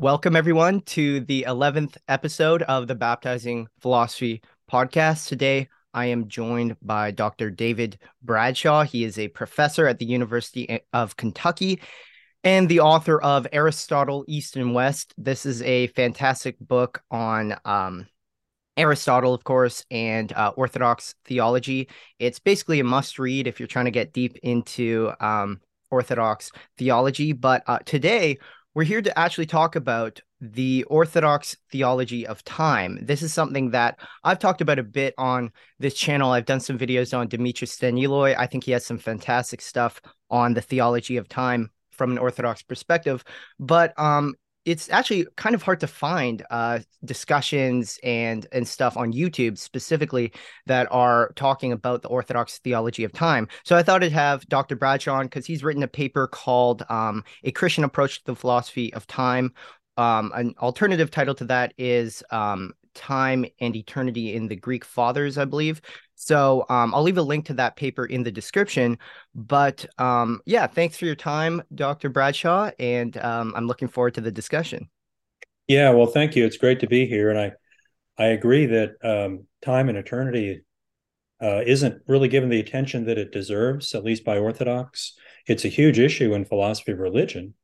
Welcome, everyone, to the 11th episode of the Baptizing Philosophy podcast. Today, I am joined by Dr. David Bradshaw. He is a professor at the University of Kentucky and the author of Aristotle, East and West. This is a fantastic book on um, Aristotle, of course, and uh, Orthodox theology. It's basically a must read if you're trying to get deep into um, Orthodox theology. But uh, today, we're here to actually talk about the Orthodox theology of time. This is something that I've talked about a bit on this channel. I've done some videos on Dumitru Staniloae. I think he has some fantastic stuff on the theology of time from an Orthodox perspective. But um, it's actually kind of hard to find uh, discussions and and stuff on YouTube specifically that are talking about the Orthodox theology of time. So I thought I'd have Dr. Bradshaw because he's written a paper called um, "A Christian Approach to the Philosophy of Time." Um, an alternative title to that is um, "Time and Eternity in the Greek Fathers," I believe. So um, I'll leave a link to that paper in the description. But um, yeah, thanks for your time, Dr. Bradshaw, and um, I'm looking forward to the discussion. Yeah, well, thank you. It's great to be here, and I I agree that um, time and eternity uh, isn't really given the attention that it deserves, at least by Orthodox. It's a huge issue in philosophy of religion.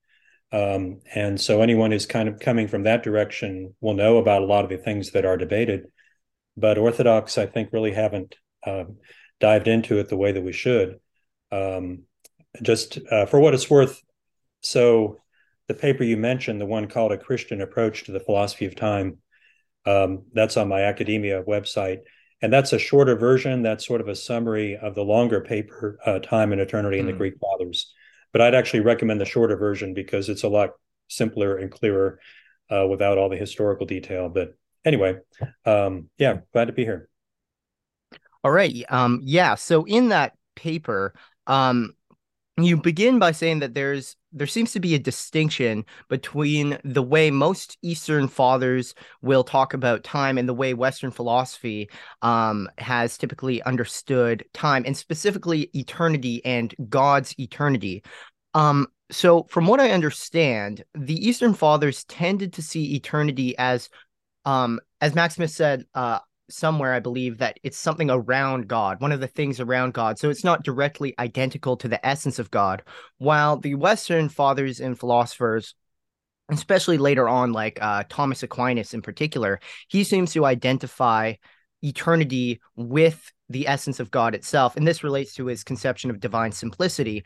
Um, and so anyone who's kind of coming from that direction will know about a lot of the things that are debated. But Orthodox, I think, really haven't um, dived into it the way that we should. Um, just uh, for what it's worth, so the paper you mentioned, the one called A Christian Approach to the Philosophy of Time, um, that's on my academia website. And that's a shorter version. That's sort of a summary of the longer paper, uh, Time and Eternity in mm. the hmm. Greek Fathers. But I'd actually recommend the shorter version because it's a lot simpler and clearer uh, without all the historical detail. But anyway, um, yeah, glad to be here. All right. Um, yeah. So in that paper, um, you begin by saying that there's there seems to be a distinction between the way most Eastern fathers will talk about time and the way Western philosophy um, has typically understood time, and specifically eternity and God's eternity. Um, so, from what I understand, the Eastern fathers tended to see eternity as, um, as Maximus said, uh, somewhere i believe that it's something around god one of the things around god. So it's not directly identical to the essence of god. While the western fathers and philosophers especially later on like uh, thomas aquinas in particular he seems to identify eternity with the essence of god itself. And this relates to his conception of divine simplicity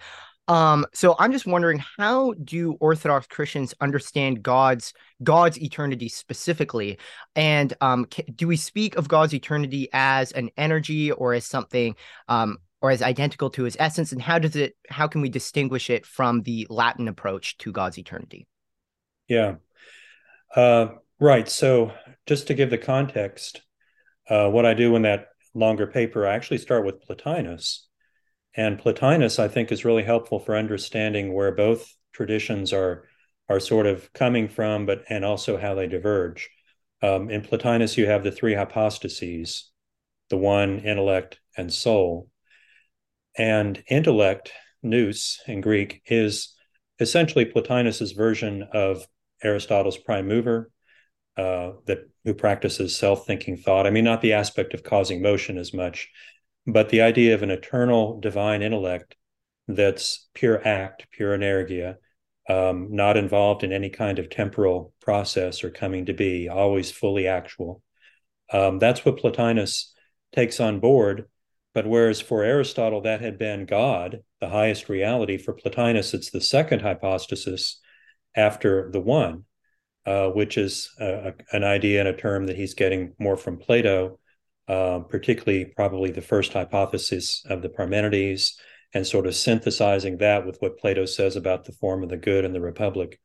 um, so I'm just wondering, how do Orthodox Christians understand God's God's eternity specifically? And um, do we speak of God's eternity as an energy or as something um, or as identical to his essence? And how does it how can we distinguish it from the Latin approach to God's eternity? Yeah. Uh, right. So just to give the context, uh, what I do in that longer paper, I actually start with Plotinus and Plotinus, I think, is really helpful for understanding where both traditions are are sort of coming from, but and also how they diverge. Um, in Plotinus, you have the three hypostases, the one, intellect, and soul. And intellect, nous in Greek, is essentially Plotinus's version of Aristotle's prime mover, uh, that who practices self-thinking thought. I mean, not the aspect of causing motion as much, but the idea of an eternal divine intellect that's pure act, pure energeia, um, not involved in any kind of temporal process or coming to be, always fully actual. Um, that's what Plotinus takes on board. But whereas for Aristotle that had been God, the highest reality, for Plotinus it's the second hypostasis after the one, uh, which is an idea and a term that he's getting more from Plato uh, particularly probably the first hypothesis of the Parmenides, and sort of synthesizing that with what Plato says about the form of the good and the republic.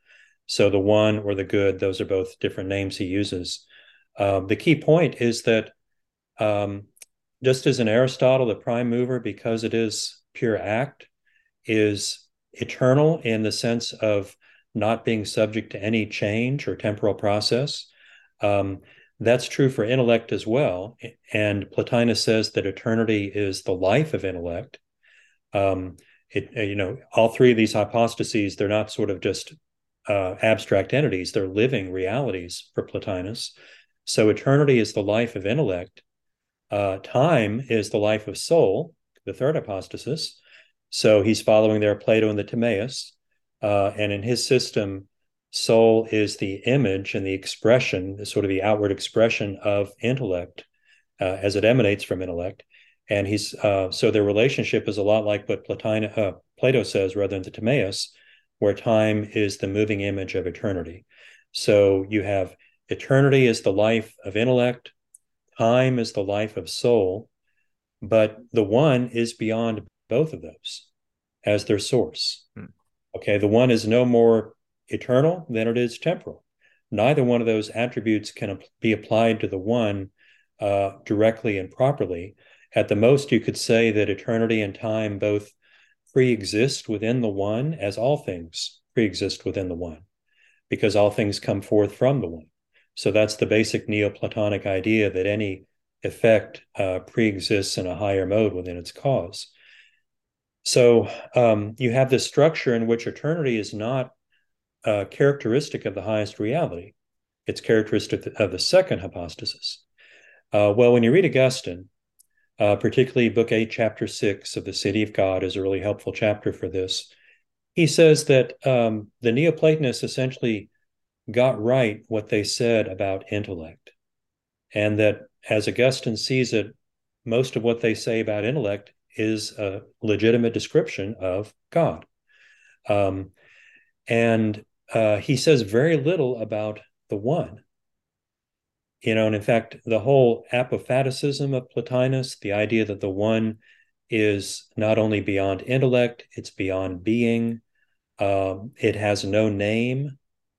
So the one or the good, those are both different names he uses. Um, the key point is that um, just as in Aristotle, the prime mover, because it is pure act, is eternal in the sense of not being subject to any change or temporal process. Um, that's true for intellect as well. And Plotinus says that eternity is the life of intellect. Um, it, uh, you know, all three of these hypostases, they're not sort of just uh, abstract entities, they're living realities for Plotinus. So eternity is the life of intellect, uh, time is the life of soul, the third hypostasis. So he's following there Plato and the Timaeus. Uh, and in his system, soul is the image and the expression, sort of the outward expression of intellect uh, as it emanates from intellect. And he's uh, so their relationship is a lot like what uh, Plato says rather than the Timaeus, where time is the moving image of eternity. So you have eternity is the life of intellect, time is the life of soul, but the one is beyond both of those as their source. Hmm. Okay, the one is no more eternal than it is temporal. Neither one of those attributes can be applied to the one uh, directly and properly. At the most, you could say that eternity and time both pre-exist within the one, as all things pre-exist within the one, because all things come forth from the one. So that's the basic Neoplatonic idea that any effect uh, pre-exists in a higher mode within its cause. So um, you have this structure in which eternity is not uh, characteristic of the highest reality. It's characteristic of the second hypostasis. Uh, well, when you read Augustine, uh, particularly Book 8, Chapter 6 of The City of God is a really helpful chapter for this. He says that um, the Neoplatonists essentially got right what they said about intellect, and that as Augustine sees it, most of what they say about intellect is a legitimate description of God. Um, and uh, he says very little about the one. You know, and in fact, the whole apophaticism of Plotinus, the idea that the one is not only beyond intellect, it's beyond being. Um, it has no name,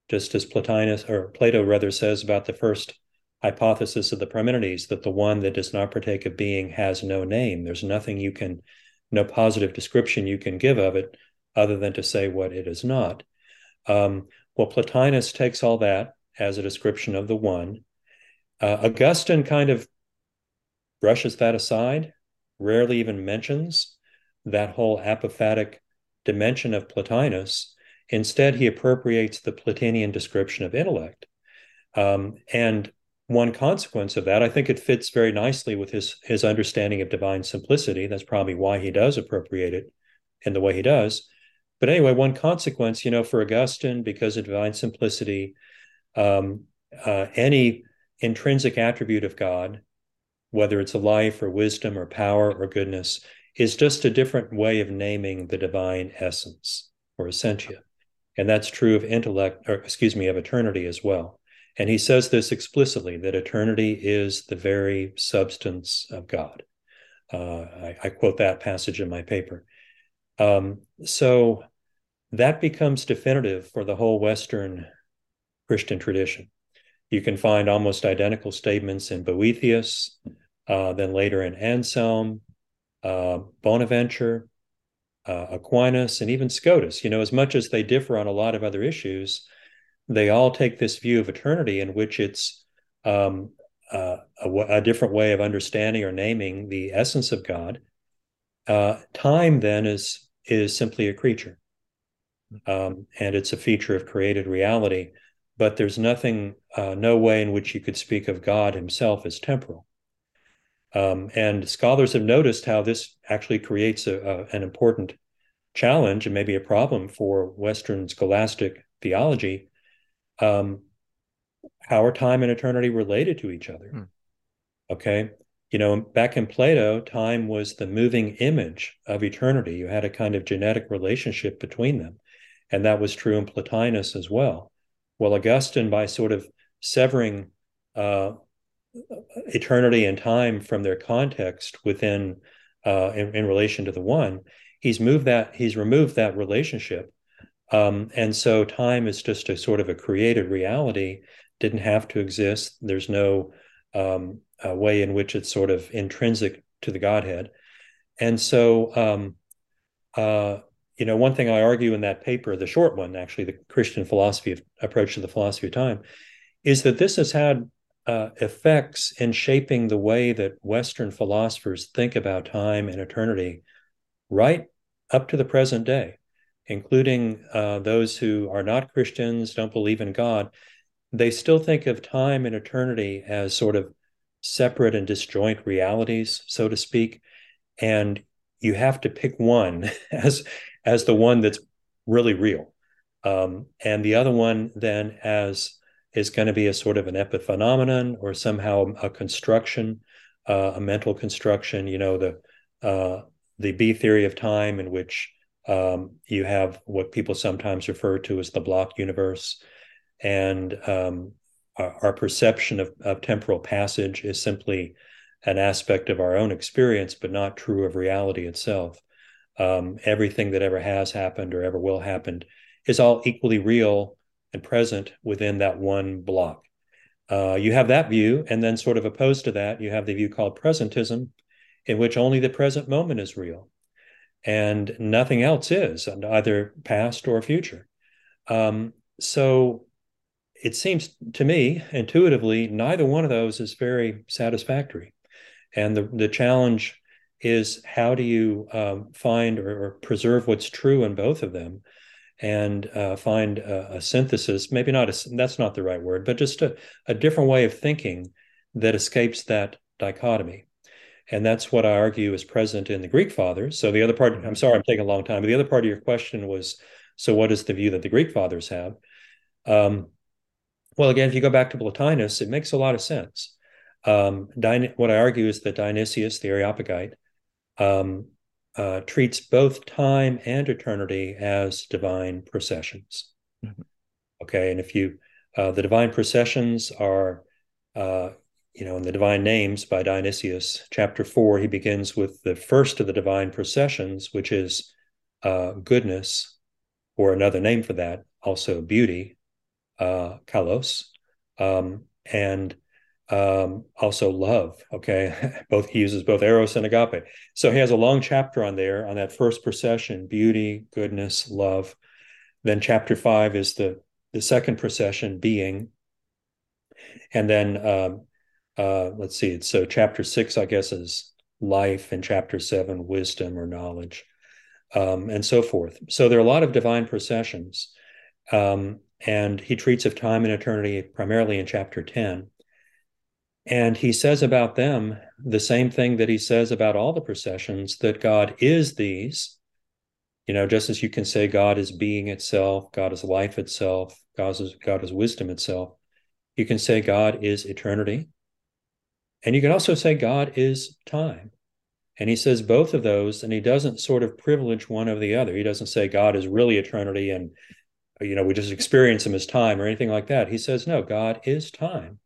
just as Plotinus or Plato rather says about the first hypothesis of the Parmenides that the one that does not partake of being has no name. There's nothing you can, no positive description you can give of it other than to say what it is not. Um, well, Plotinus takes all that as a description of the one. Uh, Augustine kind of brushes that aside, rarely even mentions that whole apophatic dimension of Plotinus. Instead, he appropriates the Plotinian description of intellect. Um, and one consequence of that, I think it fits very nicely with his his understanding of divine simplicity. That's probably why he does appropriate it in the way he does. But anyway, one consequence, you know, for Augustine, because of divine simplicity, um, uh, any intrinsic attribute of God, whether it's a life or wisdom or power or goodness, is just a different way of naming the divine essence or essentia. And that's true of intellect, or excuse me, of eternity as well. And he says this explicitly that eternity is the very substance of God. Uh, I, I, quote that passage in my paper. Um, so that becomes definitive for the whole Western Christian tradition. You can find almost identical statements in Boethius, uh, then later in Anselm, uh, Bonaventure, uh, Aquinas, and even Scotus. You know, as much as they differ on a lot of other issues, they all take this view of eternity in which it's um, uh, a, a, different way of understanding or naming the essence of God. Uh, time then is is simply a creature, um, and it's a feature of created reality. But there's nothing, uh, no way in which you could speak of God Himself as temporal. Um, and scholars have noticed how this actually creates a, a, an important challenge and maybe a problem for Western scholastic theology. Um, how are time and eternity related to each other? Hmm. Okay you know, back in Plato, time was the moving image of eternity. You had a kind of genetic relationship between them. And that was true in Plotinus as well. Well, Augustine, by sort of severing uh, eternity and time from their context within, uh, in, in, relation to the one, he's moved that, he's removed that relationship. Um, and so time is just a sort of a created reality, didn't have to exist. There's no um, a way in which it's sort of intrinsic to the Godhead. And so, um, uh, you know, one thing I argue in that paper, the short one, actually, the Christian philosophy of, approach to the philosophy of time, is that this has had uh, effects in shaping the way that Western philosophers think about time and eternity right up to the present day. including uh, those who are not Christians, don't believe in God, they still think of time and eternity as sort of separate and disjoint realities, so to speak. And you have to pick one as as the one that's really real, um, and the other one then as is going to be a sort of an epiphenomenon or somehow a construction, uh, a mental construction. You know the uh, the B theory of time, in which um, you have what people sometimes refer to as the block universe, and um, our, perception of, of temporal passage is simply an aspect of our own experience, but not true of reality itself. Um, everything that ever has happened or ever will happen is all equally real and present within that one block. Uh, you have that view, and then sort of opposed to that, you have the view called presentism, in which only the present moment is real and nothing else is, either past or future. Um, so it seems to me intuitively, neither one of those is very satisfactory. And the, the challenge is how do you um, find or, or, preserve what's true in both of them and uh, find a, a, synthesis, maybe not, a, that's not the right word, but just a, a different way of thinking that escapes that dichotomy. And that's what I argue is present in the Greek fathers. So the other part, I'm sorry, I'm taking a long time, but the other part of your question was, so what is the view that the Greek fathers have? Um, well, again, if you go back to Plotinus, it makes a lot of sense. Um, what I argue is that Dionysius, the Areopagite, um, uh, treats both time and eternity as divine processions. Mm-hmm. Okay, and if you, uh, the divine processions are uh, you know, in the Divine Names by Dionysius, chapter four, he begins with the first of the divine processions, which is uh, goodness, or another name for that, also beauty, uh, kallos, um, and um, also love. Okay, both he uses both eros and agape. So he has a long chapter on there on that first procession: beauty, goodness, love. Then chapter five is the the second procession, being, and then um, uh, let's see, so chapter six, I guess, is life, and chapter seven, wisdom or knowledge, um, and so forth. So there are a lot of divine processions. Um, and he treats of time and eternity primarily in chapter 10. And he says about them the same thing that he says about all the processions that God is these. You know, just as you can say God is being itself, God is life itself, God is, God is wisdom itself, you can say God is eternity, and you can also say God is time. And he says both of those, and he doesn't sort of privilege one over the other. He doesn't say God is really eternity and, you know, we just experience him as time or anything like that. He says, no, God is time.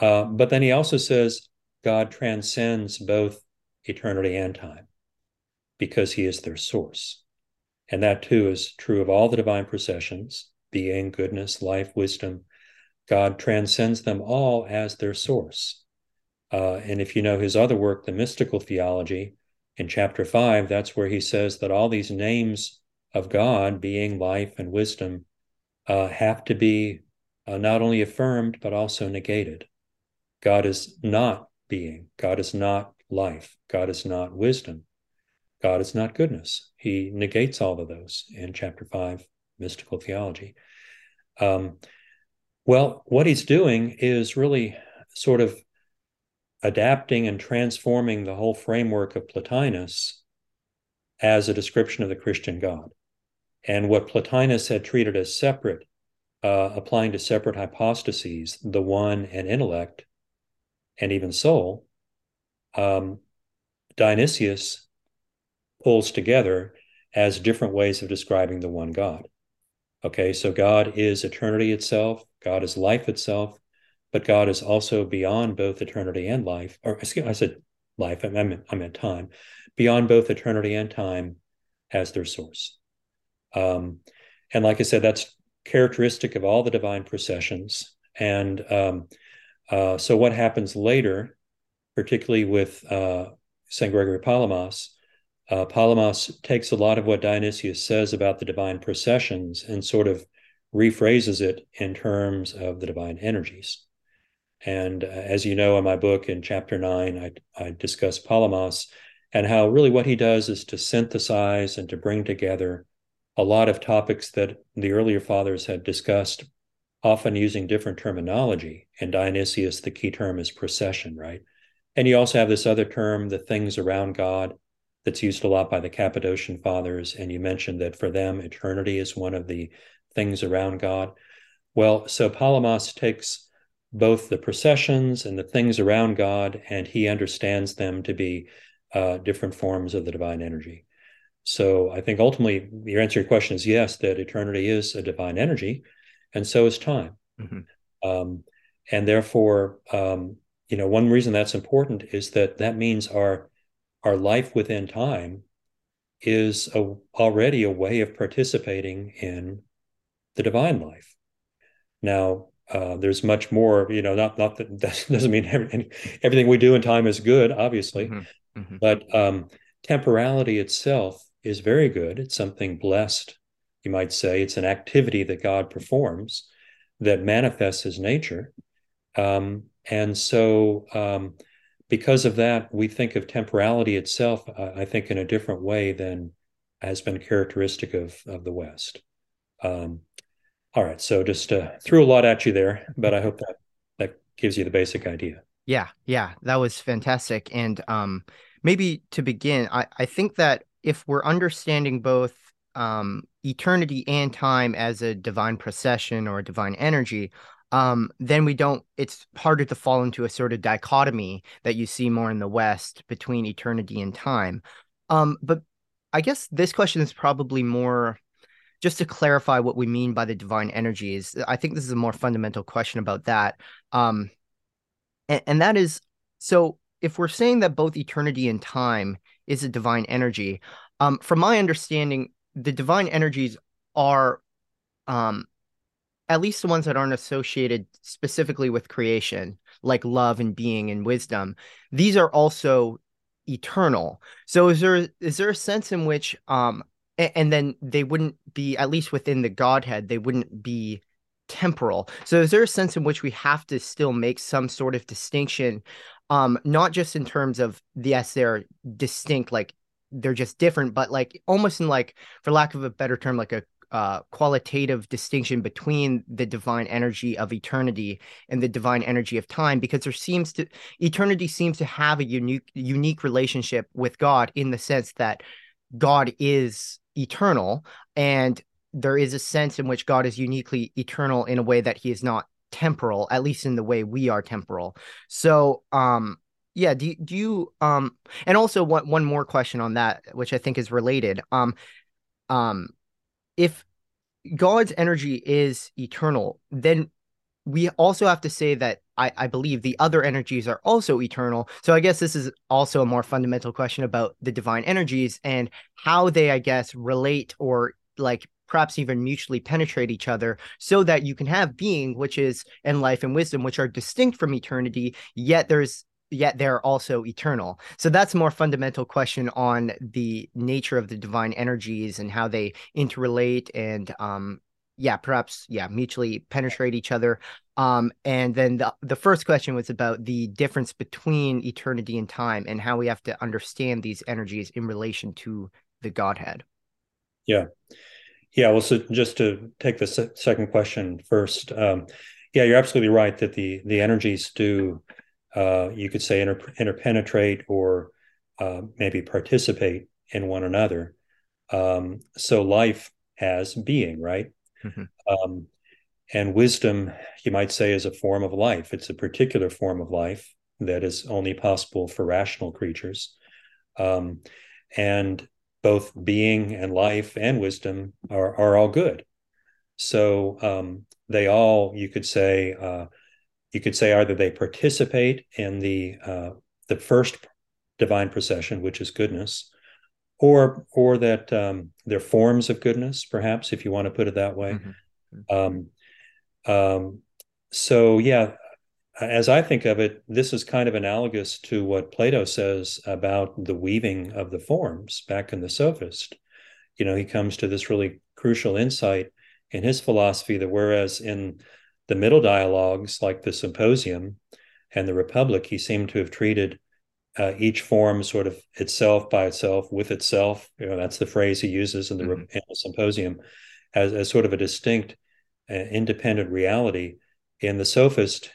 Uh, but then he also says God transcends both eternity and time because he is their source. And that too is true of all the divine processions being, goodness, life, wisdom. God transcends them all as their source. Uh, and if you know his other work, The Mystical Theology, in chapter five, that's where he says that all these names of God, being, life, and wisdom, uh, have to be uh, not only affirmed, but also negated. God is not being, God is not life, God is not wisdom, God is not goodness. He negates all of those in chapter five, Mystical Theology. Um, well, what he's doing is really sort of adapting and transforming the whole framework of Plotinus as a description of the Christian God. And what Plotinus had treated as separate, uh, applying to separate hypostases, the one and intellect, and even soul, um, Dionysius pulls together as different ways of describing the one God. Okay, so God is eternity itself, God is life itself, but God is also beyond both eternity and life. Or excuse me, I said life. I meant I meant time, beyond both eternity and time, as their source. Um, and like I said, that's characteristic of all the divine processions. And um, uh, so, what happens later, particularly with uh, Saint Gregory Palamas, uh, Palamas takes a lot of what Dionysius says about the divine processions and sort of rephrases it in terms of the divine energies. And uh, as you know, in my book in chapter nine, I, I discuss Palamas and how really what he does is to synthesize and to bring together a lot of topics that the earlier fathers had discussed, often using different terminology. And Dionysius, the key term is procession, right? And you also have this other term, the things around God, that's used a lot by the Cappadocian fathers. And you mentioned that for them, eternity is one of the things around God. Well, so Palamas takes both the processions and the things around God, and he understands them to be uh, different forms of the divine energy. So I think ultimately your answer to your question is yes, that eternity is a divine energy, and so is time. Mm-hmm. Um, and therefore, um, you know, one reason that's important is that that means our our life within time is a, already a way of participating in the divine life. Now, uh, there's much more, you know, not not that, that doesn't mean every, everything we do in time is good, obviously, mm-hmm. Mm-hmm. but um, temporality itself is very good. It's something blessed, you might say. It's an activity that God performs that manifests His nature, um, and so um, because of that, we think of temporality itself, uh, I think, in a different way than has been characteristic of of the West. Um, all right. So just uh, threw a lot at you there, but I hope that that gives you the basic idea. Yeah, yeah, that was fantastic. And um, maybe to begin, I, I think that if we're understanding both um, eternity and time as a divine procession or a divine energy, um, then we don't, it's harder to fall into a sort of dichotomy that you see more in the West between eternity and time. Um, but I guess this question is probably more just to clarify what we mean by the divine energies, I think this is a more fundamental question about that. Um, and, and that is so if we're saying that both eternity and time is a divine energy, um, from my understanding, the divine energies are um, at least the ones that aren't associated specifically with creation, like love and being and wisdom. These are also eternal. So is there is there a sense in which um and then they wouldn't be at least within the godhead they wouldn't be temporal so is there a sense in which we have to still make some sort of distinction um not just in terms of yes they're distinct like they're just different but like almost in like for lack of a better term like a uh, qualitative distinction between the divine energy of eternity and the divine energy of time because there seems to eternity seems to have a unique unique relationship with God in the sense that God is eternal and there is a sense in which God is uniquely eternal in a way that he is not temporal, at least in the way we are temporal. So, um, yeah, do, do you, um, and also one, one more question on that, which I think is related. Um, um, if God's energy is eternal, then we also have to say that I, I believe the other energies are also eternal. So I guess this is also a more fundamental question about the divine energies and how they, I guess, relate or like perhaps even mutually penetrate each other so that you can have being, which is and life and wisdom, which are distinct from eternity, yet there's yet they're also eternal. So that's more fundamental question on the nature of the divine energies and how they interrelate and um yeah, perhaps yeah, mutually penetrate each other. Um, and then the the first question was about the difference between eternity and time and how we have to understand these energies in relation to the Godhead. Yeah, yeah. Well, so just to take the se- second question first, um, yeah, you're absolutely right that the the energies do, uh, you could say, inter- interpenetrate or uh, maybe participate in one another. Um, so life has being, right? Mm-hmm. Um, and wisdom, you might say, is a form of life. It's a particular form of life that is only possible for rational creatures. Um, and both being and life and wisdom are, are all good. So um, they all, you could say, uh, you could say either they participate in the uh, the first divine procession, which is goodness, or or that um, they're forms of goodness, perhaps, if you want to put it that way. Mm-hmm. Um, um, so yeah, as I think of it, this is kind of analogous to what Plato says about the weaving of the forms back in the Sophist. You know, he comes to this really crucial insight in his philosophy that whereas in the middle dialogues like the Symposium and the Republic, he seemed to have treated uh, each form sort of itself by itself with itself. You know, that's the phrase he uses in the, mm-hmm. in the symposium as, as sort of a distinct, uh, independent reality. In the sophist,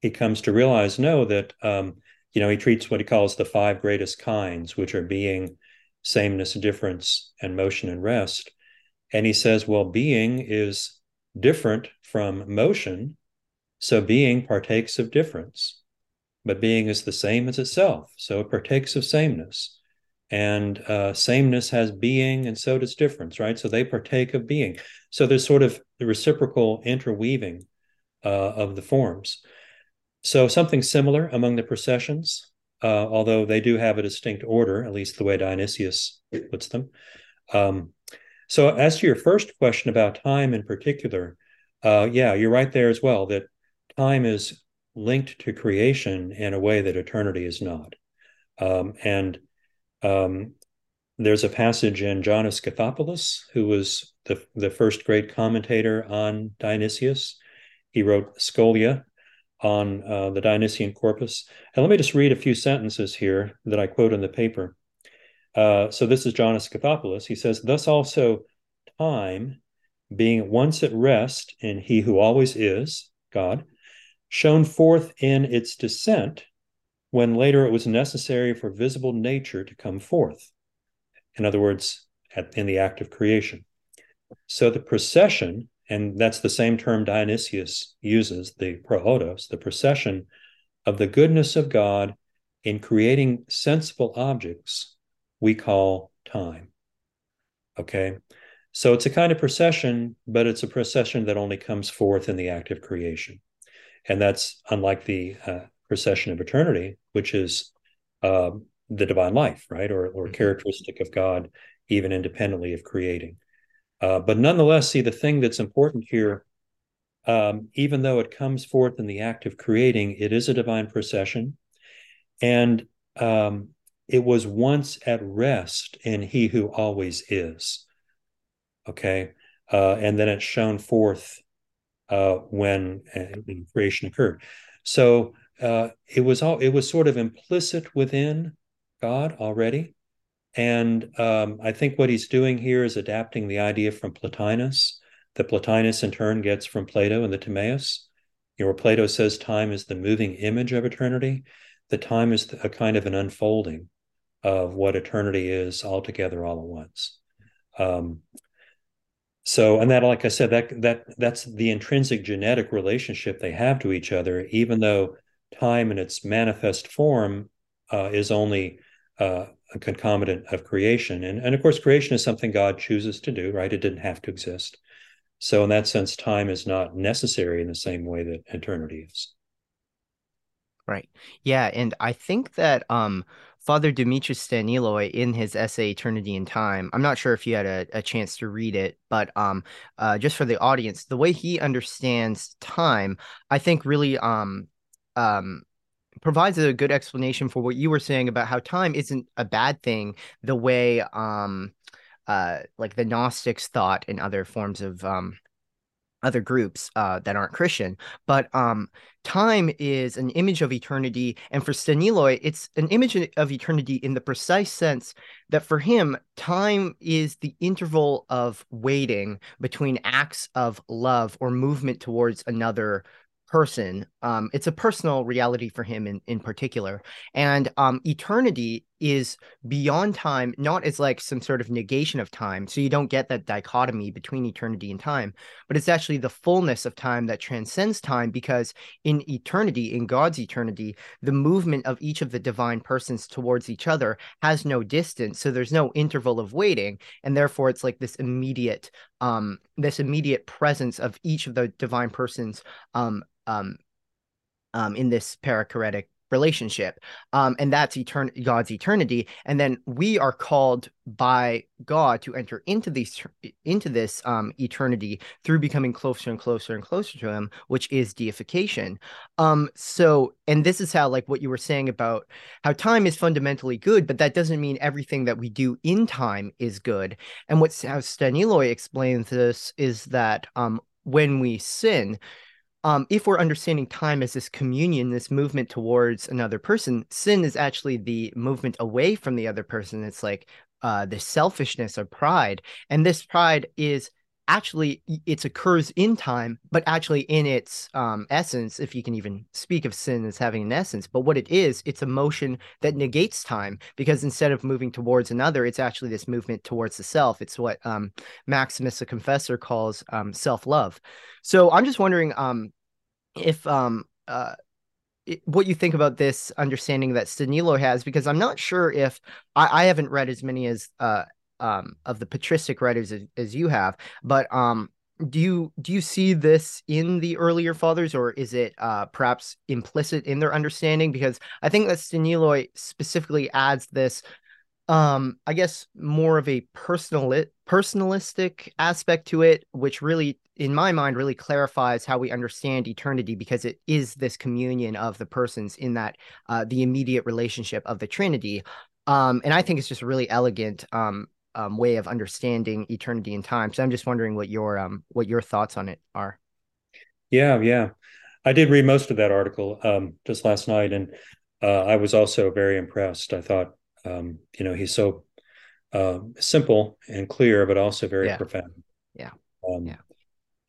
he comes to realize no, that um, you know he treats what he calls the five greatest kinds, which are being, sameness, difference, and motion and rest. And he says, well, being is different from motion, so being partakes of difference but being is the same as itself. So it partakes of sameness. And uh, sameness has being, and so does difference, right? So they partake of being. So there's sort of the reciprocal interweaving uh, of the forms. So something similar among the processions, uh, although they do have a distinct order, at least the way Dionysius puts them. Um, so as to your first question about time in particular, uh, yeah, you're right there as well. That time is linked to creation in a way that eternity is not. Um, and um, there's a passage in John of Scythopolis, who was the, the first great commentator on Dionysius. He wrote Scholia on uh, the Dionysian corpus. And let me just read a few sentences here that I quote in the paper. Uh, so this is John of Scythopolis. He says, Thus also time, being once at rest in he who always is, God, shone forth in its descent when later it was necessary for visible nature to come forth. In other words, at, in the act of creation. So the procession, and that's the same term Dionysius uses, the prohodos, the procession of the goodness of God in creating sensible objects, we call time. Okay. So it's a kind of procession, but it's a procession that only comes forth in the act of creation and that's unlike the uh, procession of eternity, which is uh, the divine life, right, or or mm-hmm. characteristic of God, even independently of creating. Uh, but nonetheless, see the thing that's important here. Um, even though it comes forth in the act of creating, it is a divine procession, and um, it was once at rest in He who always is. Okay, uh, and then it's shown forth uh, when uh, creation occurred. So uh, it was all it was sort of implicit within God already, and um, I think what he's doing here is adapting the idea from Plotinus that Plotinus in turn gets from Plato and the Timaeus. You know, where Plato says time is the moving image of eternity, the time is a kind of an unfolding of what eternity is altogether all at once. Um, so and that like i said that that that's the intrinsic genetic relationship they have to each other even though time in its manifest form uh, is only uh, a concomitant of creation. And and of course creation is something god chooses to do right? It didn't have to exist. So in that sense time is not necessary in the same way that eternity is. Right. Yeah and i think that um Father Dumitru Staniloae in his essay Eternity in Time. I'm not sure if you had a, a chance to read it, but um, uh, just for the audience, the way he understands time, I think really um, um, provides a good explanation for what you were saying about how time isn't a bad thing the way um, uh, like the Gnostics thought in other forms of um, other groups uh, that aren't Christian. But um, time is an image of eternity. And for Staniloae, it's an image of eternity in the precise sense that for him, time is the interval of waiting between acts of love or movement towards another person. Um, it's a personal reality for him in, in particular. And um, eternity is beyond time, not as like some sort of negation of time. So you don't get that dichotomy between eternity and time, but it's actually the fullness of time that transcends time because in eternity, in God's eternity, the movement of each of the divine persons towards each other has no distance. So there's no interval of waiting. And therefore it's like this immediate, um, this immediate presence of each of the divine persons um, um, um, in this perichoretic relationship um and that's etern- god's eternity and then we are called by god to enter into these into this um eternity through becoming closer and closer and closer to him which is deification. Um so and this is how like what you were saying about how time is fundamentally good but that doesn't mean everything that we do in time is good. And what how Staniloae explains this is that um when we sin um, if we're understanding time as this communion, this movement towards another person, sin is actually the movement away from the other person. It's like uh, the selfishness or pride, and this pride is actually it occurs in time, but actually in its um, essence, if you can even speak of sin as having an essence, but what it is, it's a motion that negates time because instead of moving towards another, it's actually this movement towards the self. It's what um, Maximus the Confessor calls um, self love. So I'm just wondering um, if um, uh, what you think about this understanding that Staniloae has, because I'm not sure if I, I haven't read as many as uh, um, of the patristic writers as, as you have, but um, do you do you see this in the earlier fathers, or is it uh, perhaps implicit in their understanding? Because I think that Staniloae specifically adds this um i guess more of a personal personalistic aspect to it which really in my mind really clarifies how we understand eternity because it is this communion of the persons in that uh the immediate relationship of the trinity um and i think it's just really elegant um um, way of understanding eternity and time. So I'm just wondering what your um what your thoughts on it are. Yeah, yeah, I did read most of that article um, just last night, and uh, I was also very impressed. I thought, um, you know, he's so uh, simple and clear, but also very yeah. profound. Yeah, um, yeah.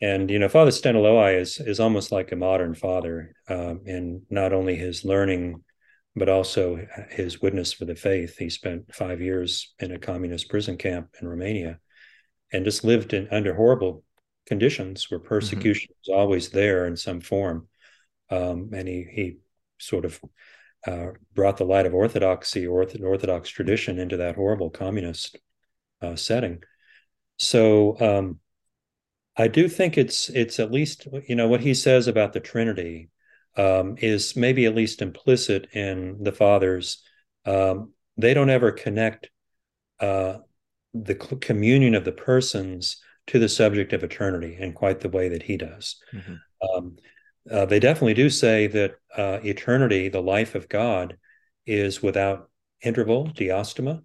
And you know, Father Staniloae is is almost like a modern father um, in not only his learning but also his witness for the faith. He spent five years in a communist prison camp in Romania and just lived in under horrible conditions where mm-hmm. persecution mm-hmm. was always there in some form. Um, and he, he sort of uh, brought the light of orthodoxy or orthodox tradition into that horrible communist uh, setting. So um, I do think it's it's at least you know what he says about the Trinity um, is maybe at least implicit in the fathers. Um, they don't ever connect uh, the communion of the persons to the subject of eternity in quite the way that he does. Mm-hmm. Um, uh, they definitely do say that uh, eternity, the life of God, is without interval, diastema.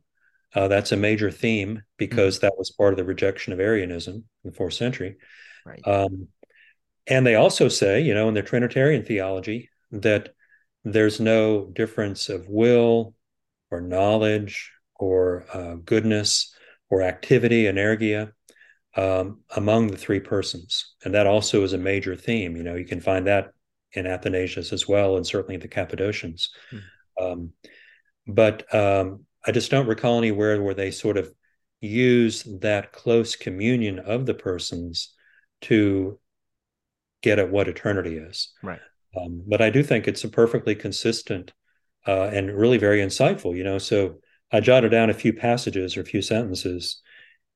Uh, that's a major theme because mm-hmm. that was part of the rejection of Arianism in the fourth century. Right. Um, and they also say, you know, in their Trinitarian theology, that there's no difference of will or knowledge or uh, goodness or activity, energeia, um, among the three persons. And that also is a major theme. You know, you can find that in Athanasius as well, and certainly the Cappadocians. Hmm. Um, but um, I just don't recall anywhere where they sort of use that close communion of the persons to get at what eternity is. Right. Um, but I do think it's a perfectly consistent uh, and really very insightful. You know, so I jotted down a few passages or a few sentences.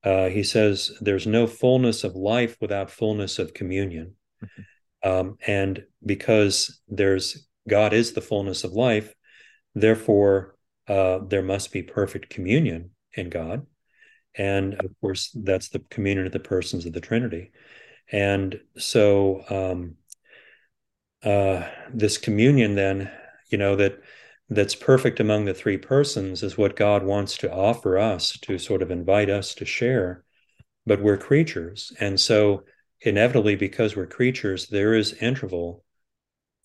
Uh, he says, "There's no fullness of life without fullness of communion," mm-hmm. um, and because there's God is the fullness of life, therefore uh, there must be perfect communion in God, and of course that's the communion of the persons of the Trinity. And so um, uh, this communion, then, you know, that that's perfect among the three persons is what God wants to offer us to sort of invite us to share. But we're creatures. And so, inevitably, because we're creatures, there is interval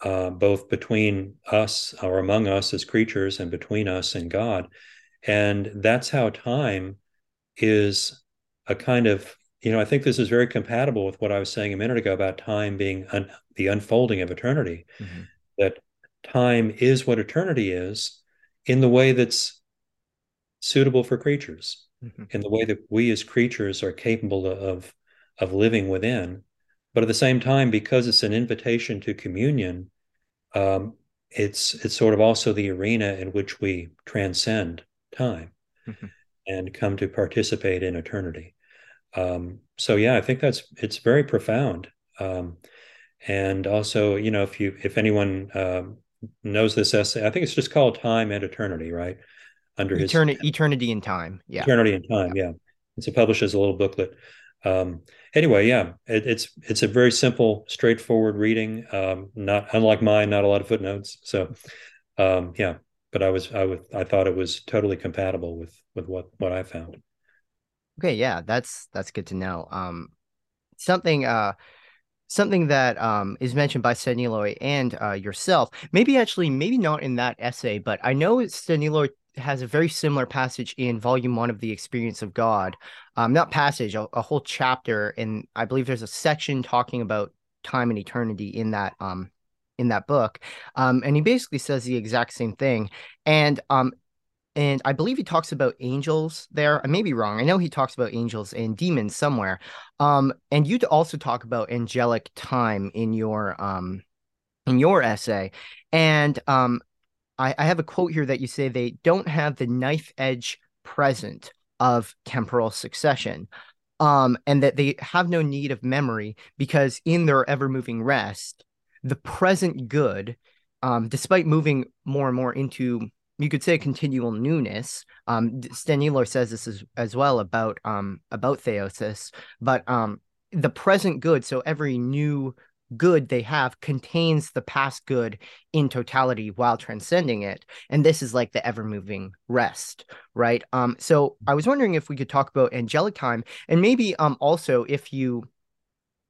uh, both between us or among us as creatures and between us and God. And that's how time is a kind of you know, I think this is very compatible with what I was saying a minute ago about time being un- the unfolding of eternity. Mm-hmm. That time is what eternity is in the way that's suitable for creatures, mm-hmm. in the way that we as creatures are capable of of living within. But at the same time, because it's an invitation to communion, um, it's it's sort of also the arena in which we transcend time mm-hmm. and come to participate in eternity. Um, so yeah, I think that's it's very profound. Um, and also, you know, if you if anyone um, knows this essay, I think it's just called Time and Eternity, right? Under eternity, his eternity and time, yeah, eternity and time, yeah. yeah. It's a publishes a little booklet. Um, anyway, yeah, it, it's it's a very simple, straightforward reading. Um, not unlike mine, not a lot of footnotes. So, um, yeah, but I was I was I thought it was totally compatible with with what what I found. Okay, yeah, that's that's good to know. Um, something uh, something that um, is mentioned by Staniloae and uh, yourself. Maybe actually, maybe not in that essay, but I know Staniloae has a very similar passage in volume one of the experience of god um not passage a, a, whole chapter and i believe there's a section talking about time and eternity in that um in that book um and he basically says the exact same thing and um and I believe he talks about angels there. I may be wrong. I know he talks about angels and demons somewhere. Um, and you also talk about angelic time in your um in your essay. And um I, I have a quote here that you say they don't have the knife edge present of temporal succession. Um, and that they have no need of memory because in their ever moving rest, the present good, um, despite moving more and more into you could say continual newness. Um, says this as, as well about um about theosis, but um the present good. So every new good they have contains the past good in totality while transcending it and this is like the ever moving rest right um so i was wondering if we could talk about angelic time and maybe um also if you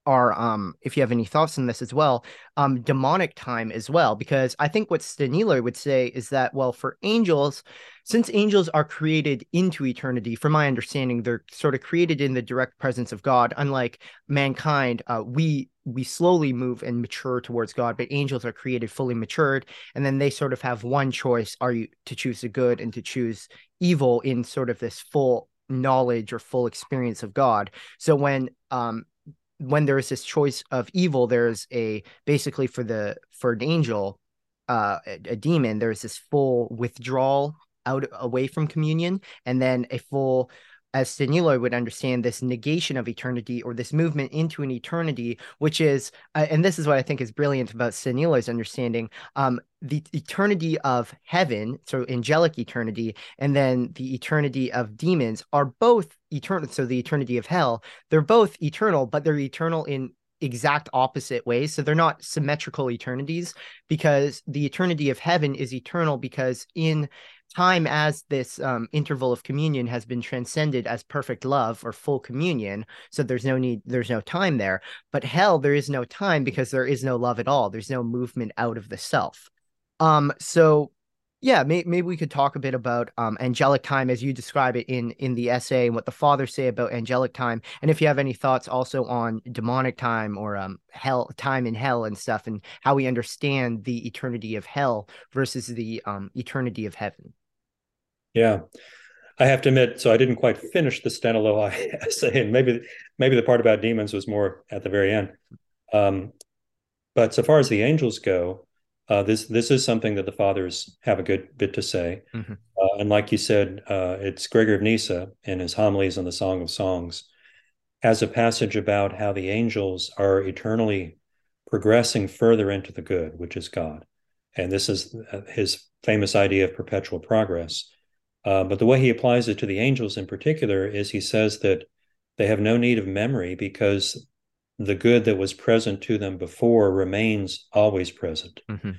are um if you have any thoughts on this as well um demonic time as well because i think what Staniloae would say is that well for angels since angels are created into eternity from my understanding they're sort of created in the direct presence of god unlike mankind uh, we we slowly move and mature towards god but angels are created fully matured and then they sort of have one choice are you to choose the good and to choose evil in sort of this full knowledge or full experience of god. So when um when there is this choice of evil, there's a basically for the for an angel, uh, a, a demon, there's this full withdrawal out away from communion, and then a full as Staniloae would understand this negation of eternity or this movement into an eternity, which is, uh, and this is what I think is brilliant about Staniloae's understanding, um, the eternity of heaven, so angelic eternity, and then the eternity of demons are both eternal. So the eternity of hell, they're both eternal, but they're eternal in exact opposite ways. So they're not symmetrical eternities because the eternity of heaven is eternal because in time as this um, interval of communion has been transcended as perfect love or full communion so there's no need there's no time there. But hell there is no time because there is no love at all. There's no movement out of the self. Um so yeah may, maybe we could talk a bit about um, angelic time as you describe it in in the essay and what the fathers say about angelic time. And if you have any thoughts also on demonic time or um hell time in hell and stuff and how we understand the eternity of hell versus the um eternity of heaven yeah. I have to admit, so I didn't quite finish the Staniloae essay, and maybe maybe the part about demons was more at the very end. Um, but so far as the angels go, uh, this this is something that the fathers have a good bit to say. Mm-hmm. Uh, and like you said, uh, it's Gregory of Nyssa in his homilies on the Song of Songs has a passage about how the angels are eternally progressing further into the good, which is God. And this is uh, his famous idea of perpetual progress. Uh, but the way he applies it to the angels in particular is he says that they have no need of memory because the good that was present to them before remains always present. Mm-hmm.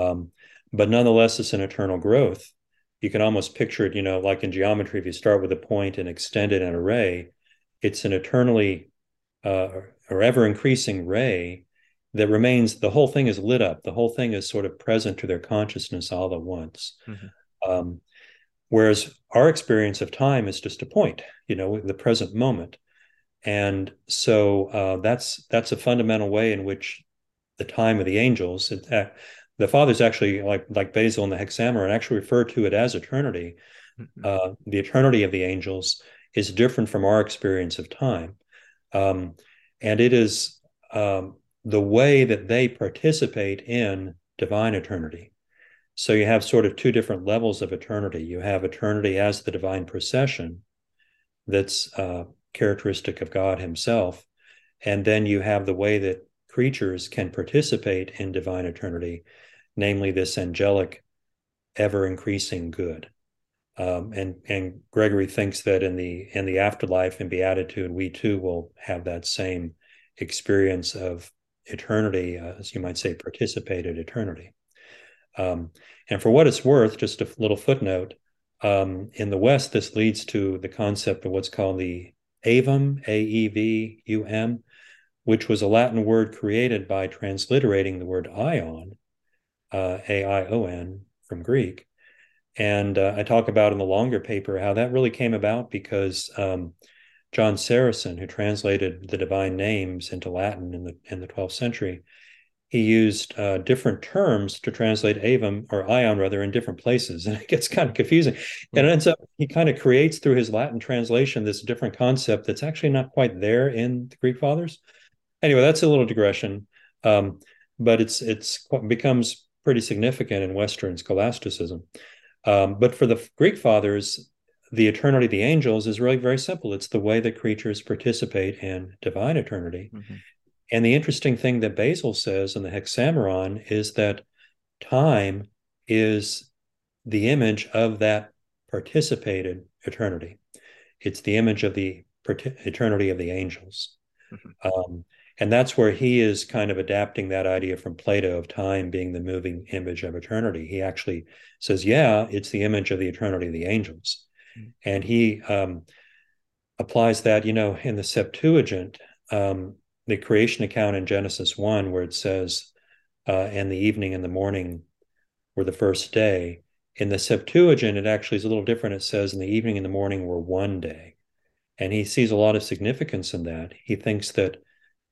Um, but nonetheless, it's an eternal growth. You can almost picture it, you know, like in geometry, if you start with a point and extend it an array, it's an eternally uh, or ever increasing ray that remains, the whole thing is lit up. The whole thing is sort of present to their consciousness all at once. Mm-hmm. Um, Whereas our experience of time is just a point, you know, the present moment. And so uh, that's that's a fundamental way in which the time of the angels, it, uh, the fathers actually like like Basil and the Hexameron actually refer to it as eternity. Mm-hmm. Uh, the eternity of the angels is different from our experience of time, um, and it is um, the way that they participate in divine eternity. So you have sort of two different levels of eternity. You have eternity as the divine procession that's uh, characteristic of God Himself. And then you have the way that creatures can participate in divine eternity, namely this angelic, ever increasing good. Um, and and Gregory thinks that in the in the afterlife and beatitude, we too will have that same experience of eternity, uh, as you might say, participated eternity. Um, and for what it's worth, just a little footnote um, in the West, this leads to the concept of what's called the AEVUM, A E V U M, which was a Latin word created by transliterating the word aion, uh, A I O N from Greek. And uh, I talk about in the longer paper how that really came about because um, John Saracen, who translated the divine names into Latin in the in the 12th century, he used uh, different terms to translate aevum or aion rather in different places, and it gets kind of confusing. And it ends up he kind of creates through his Latin translation this different concept that's actually not quite there in the Greek fathers. Anyway, that's a little digression, um, but it's it's becomes pretty significant in Western scholasticism. Um, but for the Greek fathers, the eternity of the angels is really very simple. It's the way that creatures participate in divine eternity. Mm-hmm. And the interesting thing that Basil says in the Hexameron is that time is the image of that participated eternity. It's the image of the eternity of the angels. Mm-hmm. Um, and that's where he is kind of adapting that idea from Plato of time being the moving image of eternity. He actually says, yeah, it's the image of the eternity of the angels. Mm-hmm. And he um, applies that, you know, in the Septuagint, um, the creation account in Genesis 1, where it says, uh, and the evening and the morning were the first day. In the Septuagint, it actually is a little different. It says, and the evening and the morning were one day. And he sees a lot of significance in that. He thinks that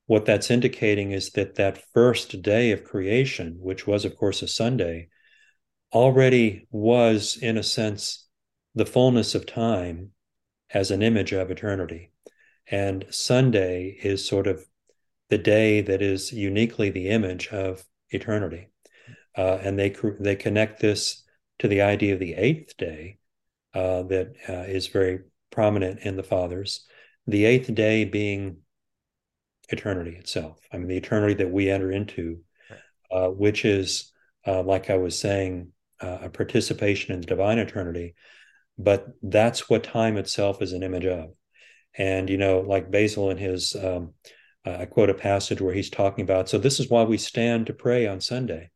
what that's indicating is that that first day of creation, which was, of course, a Sunday, already was, in a sense, the fullness of time as an image of eternity. And Sunday is sort of the day that is uniquely the image of eternity. Uh, and they they connect this to the idea of the eighth day uh, that uh, is very prominent in the fathers. The eighth day being eternity itself. I mean, the eternity that we enter into, uh, which is, uh, like I was saying, uh, a participation in the divine eternity. But that's what time itself is an image of. And, you know, like Basil in his, um, I quote a passage where he's talking about, so this is why we stand to pray on Sunday.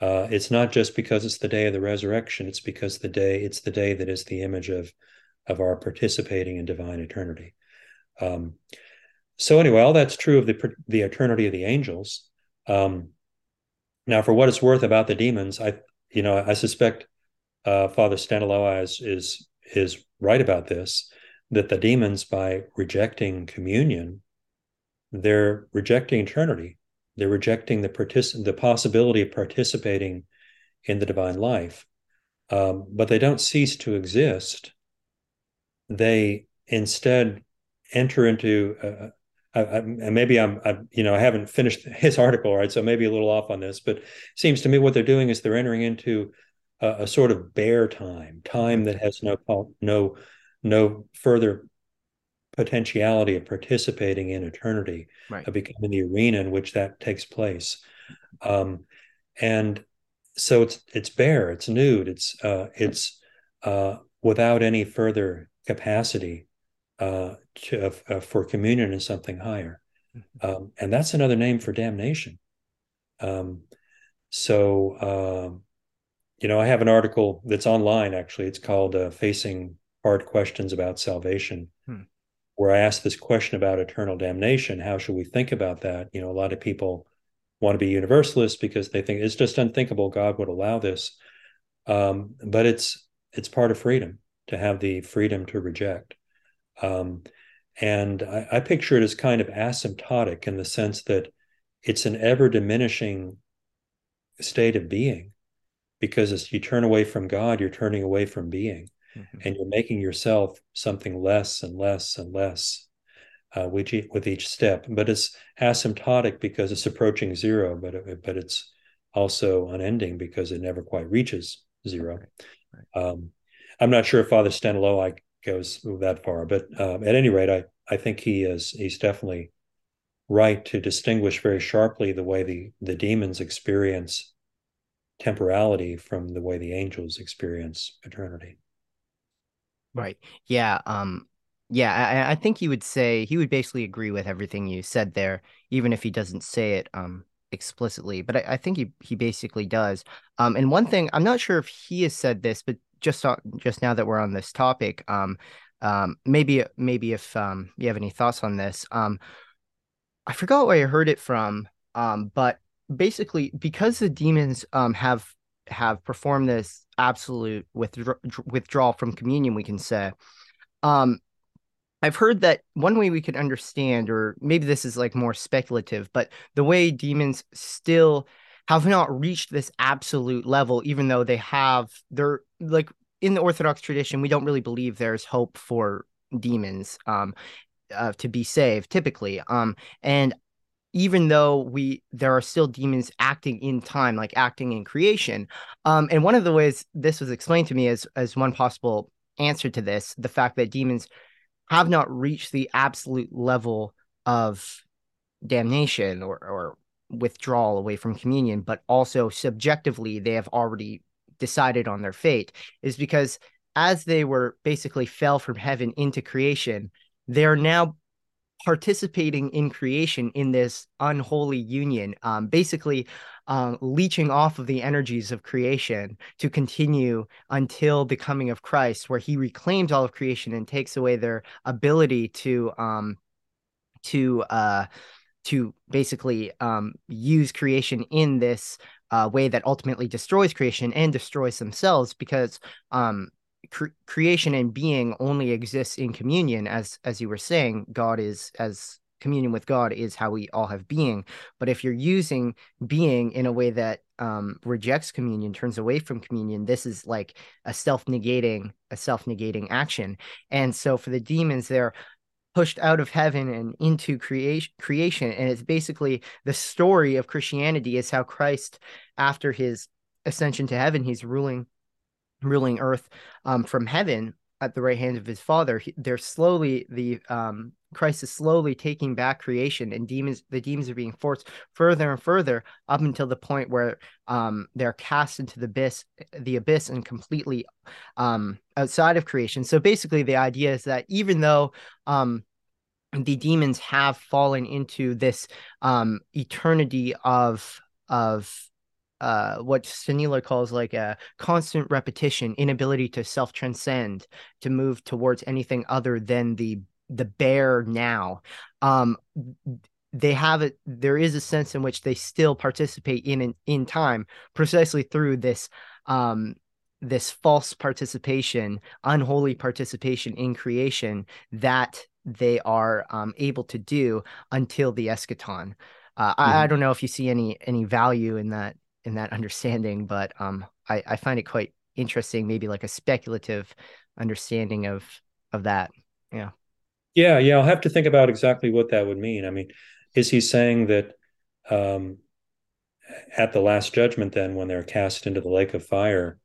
Uh, it's not just because it's the day of the resurrection; it's because the day it's the day that is the image of of our participating in divine eternity. Um, so anyway, all that's true of the the eternity of the angels. Um, now, for what it's worth about the demons, I you know I suspect uh, Father Staniloae is is is right about this that the demons, by rejecting communion, they're rejecting eternity. They're rejecting the partic- the possibility of participating in the divine life, um, but they don't cease to exist. They instead enter into a, I, I, and maybe I'm, I, you know, I haven't finished his article, right? So maybe a little off on this, but it seems to me what they're doing is they're entering into a, a sort of bare time, time mm-hmm. that has no no no further potentiality of participating in eternity, right. of becoming the arena in which that takes place. Um, and so it's it's bare, it's nude, it's uh, it's uh, without any further capacity uh, to, uh, for communion in something higher. Mm-hmm. Um, and that's another name for damnation. Um, so, um, you know, I have an article that's online actually. It's called uh, Facing Hard Questions About Salvation. Where I ask this question about eternal damnation. How should we think about that? You know, a lot of people want to be universalists because they think it's just unthinkable God would allow this. Um, but it's it's part of freedom to have the freedom to reject. Um, and I, I, picture it as kind of asymptotic in the sense that it's an ever diminishing state of being because as you turn away from God, you're turning away from being mm-hmm. and you're making yourself something less and less and less uh, with, each, with each step. But it's asymptotic because it's approaching zero, but, it, but it's also unending because it never quite reaches zero. Right. Right. Um, I'm not sure if Father Staniloae goes that far. But um, at any rate, I, I think he is he's definitely right to distinguish very sharply the way the, the demons experience temporality from the way the angels experience eternity. Right. Yeah. Um, yeah, I, I think he would say he would basically agree with everything you said there, even if he doesn't say it um explicitly. But I, I think he he basically does. Um, and one thing I'm not sure if he has said this, but just just now that we're on this topic, um, um, maybe maybe if um, you have any thoughts on this, um, I forgot where I heard it from, um, but basically because the demons um have have performed this absolute withdraw- withdrawal from communion, we can say, um, I've heard that one way we could understand, or maybe this is like more speculative, but the way demons still have not reached this absolute level, even though they have, they're like in the Orthodox tradition, we don't really believe there's hope for demons um, uh, to be saved typically. Um, and even though we there are still demons acting in time like acting in creation. Um and one of the ways this was explained to me as as one possible answer to this the fact that demons have not reached the absolute level of damnation or, or withdrawal away from communion, but also subjectively they have already decided on their fate, is because as they were basically fell from heaven into creation, they're now participating in creation in this unholy union, um, basically um, leeching off of the energies of creation to continue until the coming of Christ, where he reclaims all of creation and takes away their ability to um, to uh, to basically um, use creation in this uh, way that ultimately destroys creation and destroys themselves because um, cre- creation and being only exists in communion as as you were saying god is as communion with god is how we all have being. But if you're using being in a way that um, rejects communion turns away from communion this is like a self-negating a self-negating action. And so for the demons they're pushed out of heaven and into creation creation. And it's basically the story of christianity is how christ after his ascension to heaven he's ruling ruling earth um, from heaven at the right hand of his father he, they're slowly the um, christ is slowly taking back creation and demons the demons are being forced further and further up until the point where um, they're cast into the abyss the abyss and completely um, outside of creation. So basically the idea is that even though um, the demons have fallen into this um, eternity of of uh, what Staniloae calls like a constant repetition, inability to self transcend, to move towards anything other than the the bare now. Um, they have it. There is a sense in which they still participate in in, in time, precisely through this um, this false participation, unholy participation in creation that they are um, able to do until the eschaton. Uh, mm-hmm. I, I, don't know if you see any any value in that in that understanding, but um, I, I find it quite interesting, maybe like a speculative understanding of of that. Yeah. Yeah, yeah. I'll have to think about exactly what that would mean. I mean, is he saying that um, at the last judgment, then when they're cast into the lake of fire,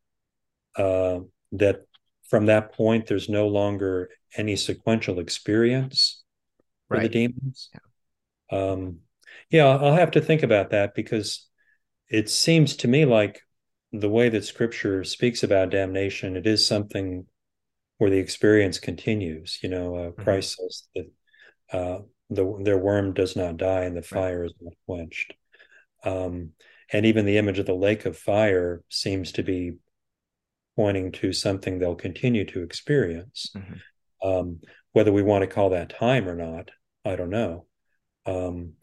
uh, that from that point there's no longer any sequential experience for right. the demons? Yeah. Um, yeah, I'll have to think about that because it seems to me like the way that scripture speaks about damnation, it is something where the experience continues. You know, uh, mm-hmm. Christ says that uh, the, their worm does not die and the fire right. is not quenched. Um, and even the image of the lake of fire seems to be pointing to something they'll continue to experience. Mm-hmm. Um, whether we want to call that time or not, I don't know. Um,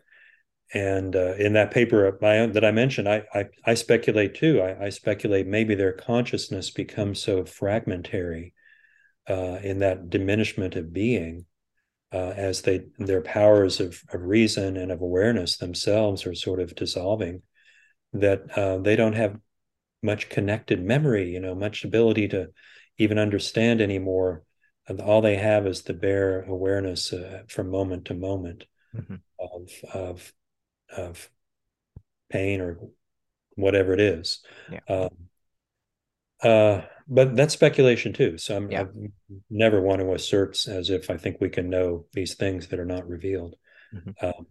and uh, in that paper my, that I mentioned, I, I, I speculate too. I, I, speculate maybe their consciousness becomes so fragmentary uh, in that diminishment of being uh, as they their powers of, of reason and of awareness themselves are sort of dissolving that uh, they don't have much connected memory, you know, much ability to even understand anymore. All they have is the bare awareness uh, from moment to moment mm-hmm. of of of pain or whatever it is. Yeah. Um, uh, but that's speculation too. So I'm, yeah. I never want to assert as if I think we can know these things that are not revealed. Mm-hmm. Um,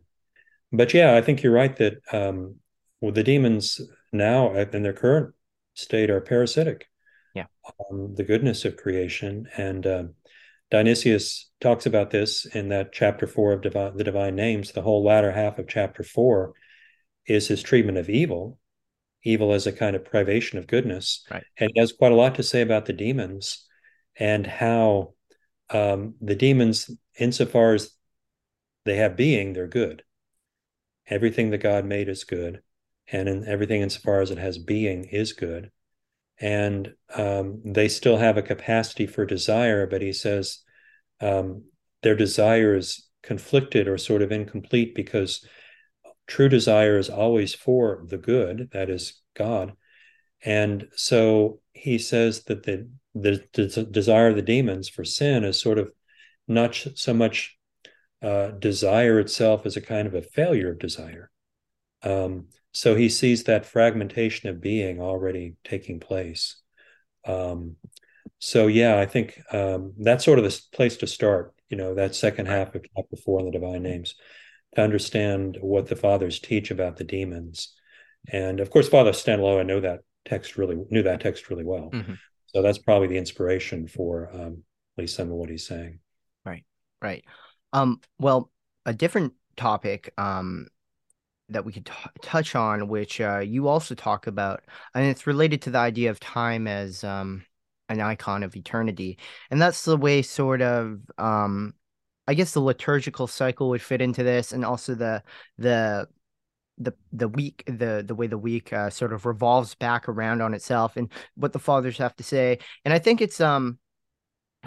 but yeah, I think you're right that um, well, the demons now in their current state are parasitic. Yeah, um, the goodness of creation and uh, Dionysius talks about this in that chapter four of Divi- the Divine Names. The whole latter half of chapter four is his treatment of evil, evil as a kind of privation of goodness. Right. And he has quite a lot to say about the demons and how um, the demons, insofar as they have being, they're good. everything that God made is good, and in everything insofar as it has being is good. And um, they still have a capacity for desire, but he says um, their desire is conflicted or sort of incomplete because true desire is always for the good, that is God. And so he says that the, the, desire of the demons for sin is sort of not so much uh, desire itself as a kind of a failure of desire. Um, so he sees that fragmentation of being already taking place. Um, so yeah, I think um, that's sort of the place to start. You know, that second half of chapter four in the divine names, to understand what the fathers teach about the demons, and of course, Father Staniloae know that text really knew that text really well. Mm-hmm. So that's probably the inspiration for um, at least some of what he's saying. Right, right. Um, well, a different topic um, that we could t- touch on, which uh, you also talk about, and it's related to the idea of time as um, an icon of eternity, and that's the way sort of um, I guess the liturgical cycle would fit into this, and also the the the the week the the way the week uh, sort of revolves back around on itself and what the fathers have to say and i think it's um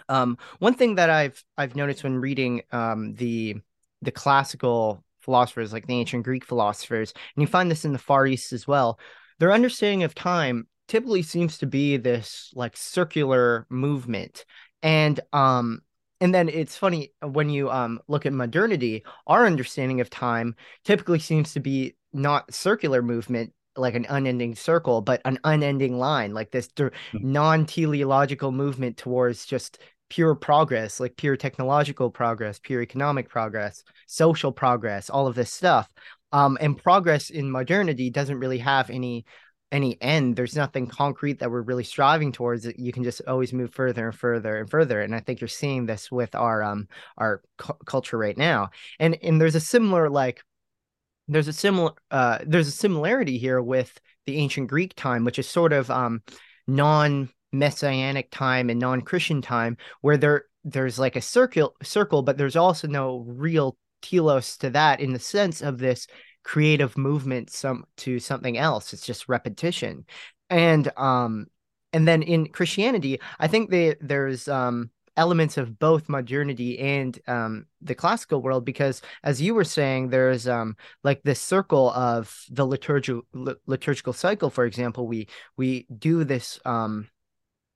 um one thing that i've i've noticed when reading um the the classical philosophers like the ancient greek philosophers and you find this in the far east as well their understanding of time typically seems to be this like circular movement and um and then it's funny when you um look at modernity our understanding of time typically seems to be not circular movement like an unending circle but an unending line like this mm-hmm. non-teleological movement towards just pure progress like pure technological progress pure economic progress social progress all of this stuff um, and progress in modernity doesn't really have any any end. There's nothing concrete that we're really striving towards. You can just always move further and further and further. And I think you're seeing this with our um our cu- culture right now. And and there's a similar like there's a similar uh there's a similarity here with the ancient Greek time, which is sort of um non messianic time and non-Christian time where there there's like a circle circle, but there's also no real telos to that in the sense of this creative movement some to something else. It's just repetition. And um and then in christianity i think they, there's um elements of both modernity and um the classical world because as you were saying there's um like this circle of the liturgical liturgical cycle. For example we we do this um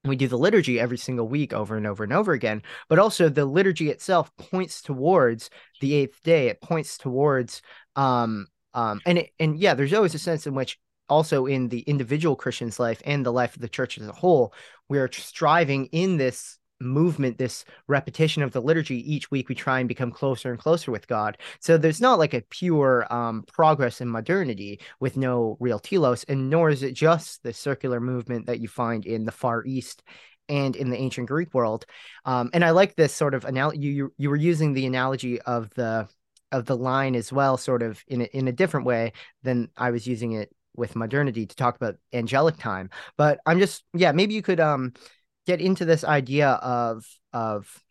we do the liturgy every single week over and over and over again but also the liturgy itself points towards the eighth day. It points towards um um, and it, and yeah, there's always a sense in which also in the individual Christian's life and the life of the church as a whole, we are striving in this movement, this repetition of the liturgy each week. We try and become closer and closer with God. So there's not like a pure um, progress in modernity with no real telos, and nor is it just the circular movement that you find in the Far East and in the ancient Greek world. Um, and I like this sort of analogy. You, you you were using the analogy of the of the line as well, sort of in a, in a different way than I was using it with modernity to talk about angelic time. But I'm just yeah, maybe you could um get into this idea of of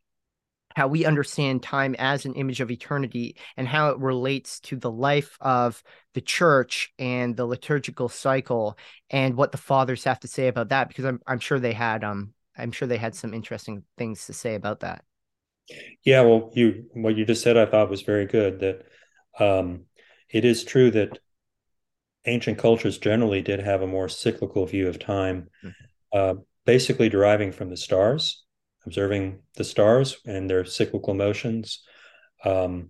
how we understand time as an image of eternity and how it relates to the life of the church and the liturgical cycle and what the fathers have to say about that because I'm I'm sure they had um I'm sure they had some interesting things to say about that. Yeah, well, you what you just said I thought was very good. That um, it is true that ancient cultures generally did have a more cyclical view of time, mm-hmm. uh, basically deriving from the stars, observing the stars and their cyclical motions. Um,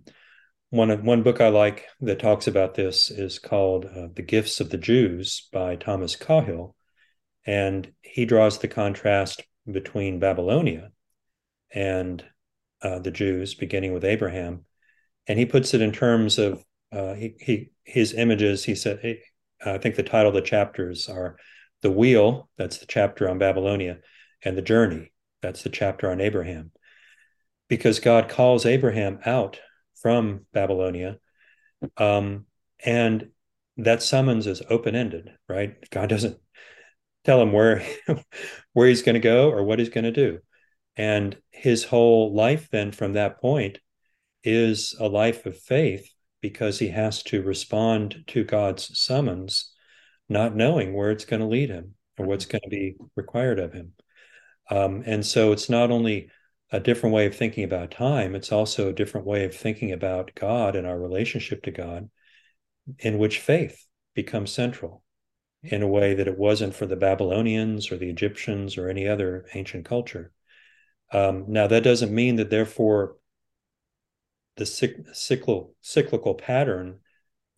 one one book I like that talks about this is called uh, "The Gifts of the Jews" by Thomas Cahill, and he draws the contrast between Babylonia and uh, the Jews, beginning with Abraham, and he puts it in terms of uh, he, he his images. He said, I think the title of the chapters are the wheel. That's the chapter on Babylonia, and the journey. That's the chapter on Abraham, because God calls Abraham out from Babylonia, um, and that summons is open ended. Right? God doesn't tell him where where he's going to go or what he's going to do and his whole life, then, from that point, is a life of faith because he has to respond to God's summons, not knowing where it's going to lead him or what's going to be required of him. Um, and so it's not only a different way of thinking about time, it's also a different way of thinking about God and our relationship to God, in which faith becomes central in a way that it wasn't for the Babylonians or the Egyptians or any other ancient culture. Um, now, that doesn't mean that, therefore, the cyclical, cyclical pattern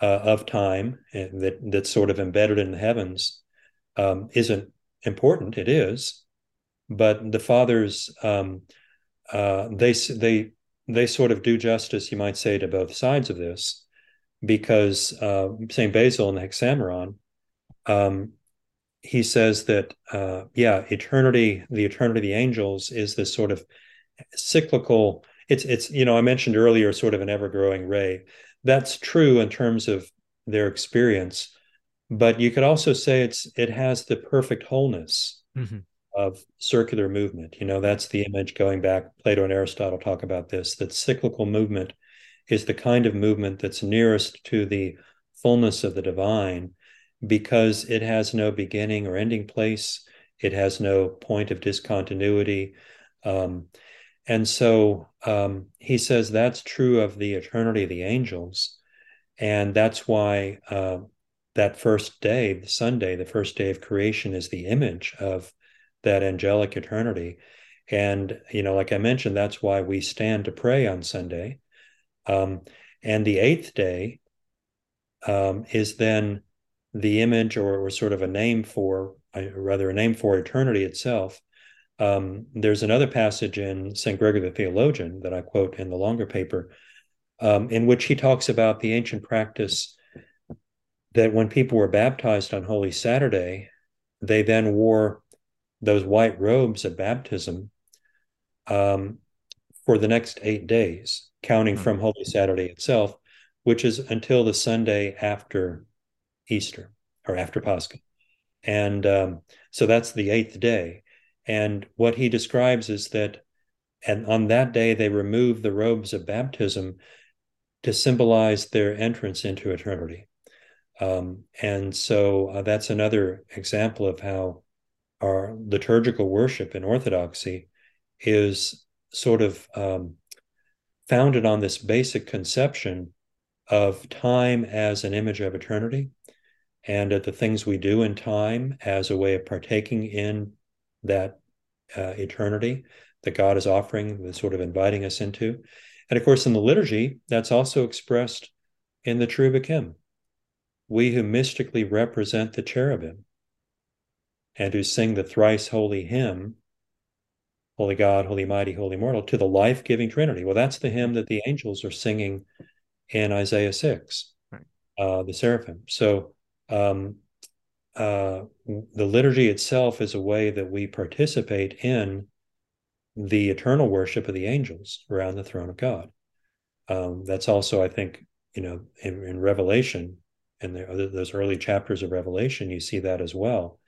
uh, of time eh, that that's sort of embedded in the heavens um, isn't important. It is, but the fathers um, uh, they they they sort of do justice, you might say, to both sides of this, because uh, Saint Basil in the Hexameron, um, he says that uh, yeah, eternity, the eternity of the angels, is this sort of cyclical. It's it's you know I mentioned earlier, sort of an ever growing ray. That's true in terms of their experience, but you could also say it's it has the perfect wholeness mm-hmm. of circular movement. You know, that's the image going back. Plato and Aristotle talk about this. That cyclical movement is the kind of movement that's nearest to the fullness of the divine because it has no beginning or ending place. It has no point of discontinuity. Um, and so um, he says that's true of the eternity of the angels. And that's why uh, that first day, the Sunday, the first day of creation, is the image of that angelic eternity. And, you know, like I mentioned, that's why we stand to pray on Sunday. Um, and the eighth day um, is then the image or, or, sort of a name for, uh, rather, a name for eternity itself. Um, there's another passage in St. Gregory the Theologian that I quote in the longer paper, um, in which he talks about the ancient practice that when people were baptized on Holy Saturday, they then wore those white robes of baptism um, for the next eight days, counting mm-hmm. from Holy Saturday itself, which is until the Sunday after Easter or after Pascha. And um, so that's the eighth day. And what he describes is that and on that day they remove the robes of baptism to symbolize their entrance into eternity. Um, and so uh, that's another example of how our liturgical worship in Orthodoxy is sort of um, founded on this basic conception of time as an image of eternity and at the things we do in time as a way of partaking in that uh, eternity that God is offering, the sort of inviting us into. And of course, in the liturgy, that's also expressed in the hymn we who mystically represent the cherubim and who sing the thrice holy hymn, Holy God, Holy Mighty, Holy Immortal, to the life giving Trinity. Well, that's the hymn that the angels are singing in Isaiah 6, right. uh, the seraphim. So um, uh, the liturgy itself is a way that we participate in the eternal worship of the angels around the throne of God. Um, that's also, I think, you know, in, in Revelation, the, those early chapters of Revelation, you see that as well.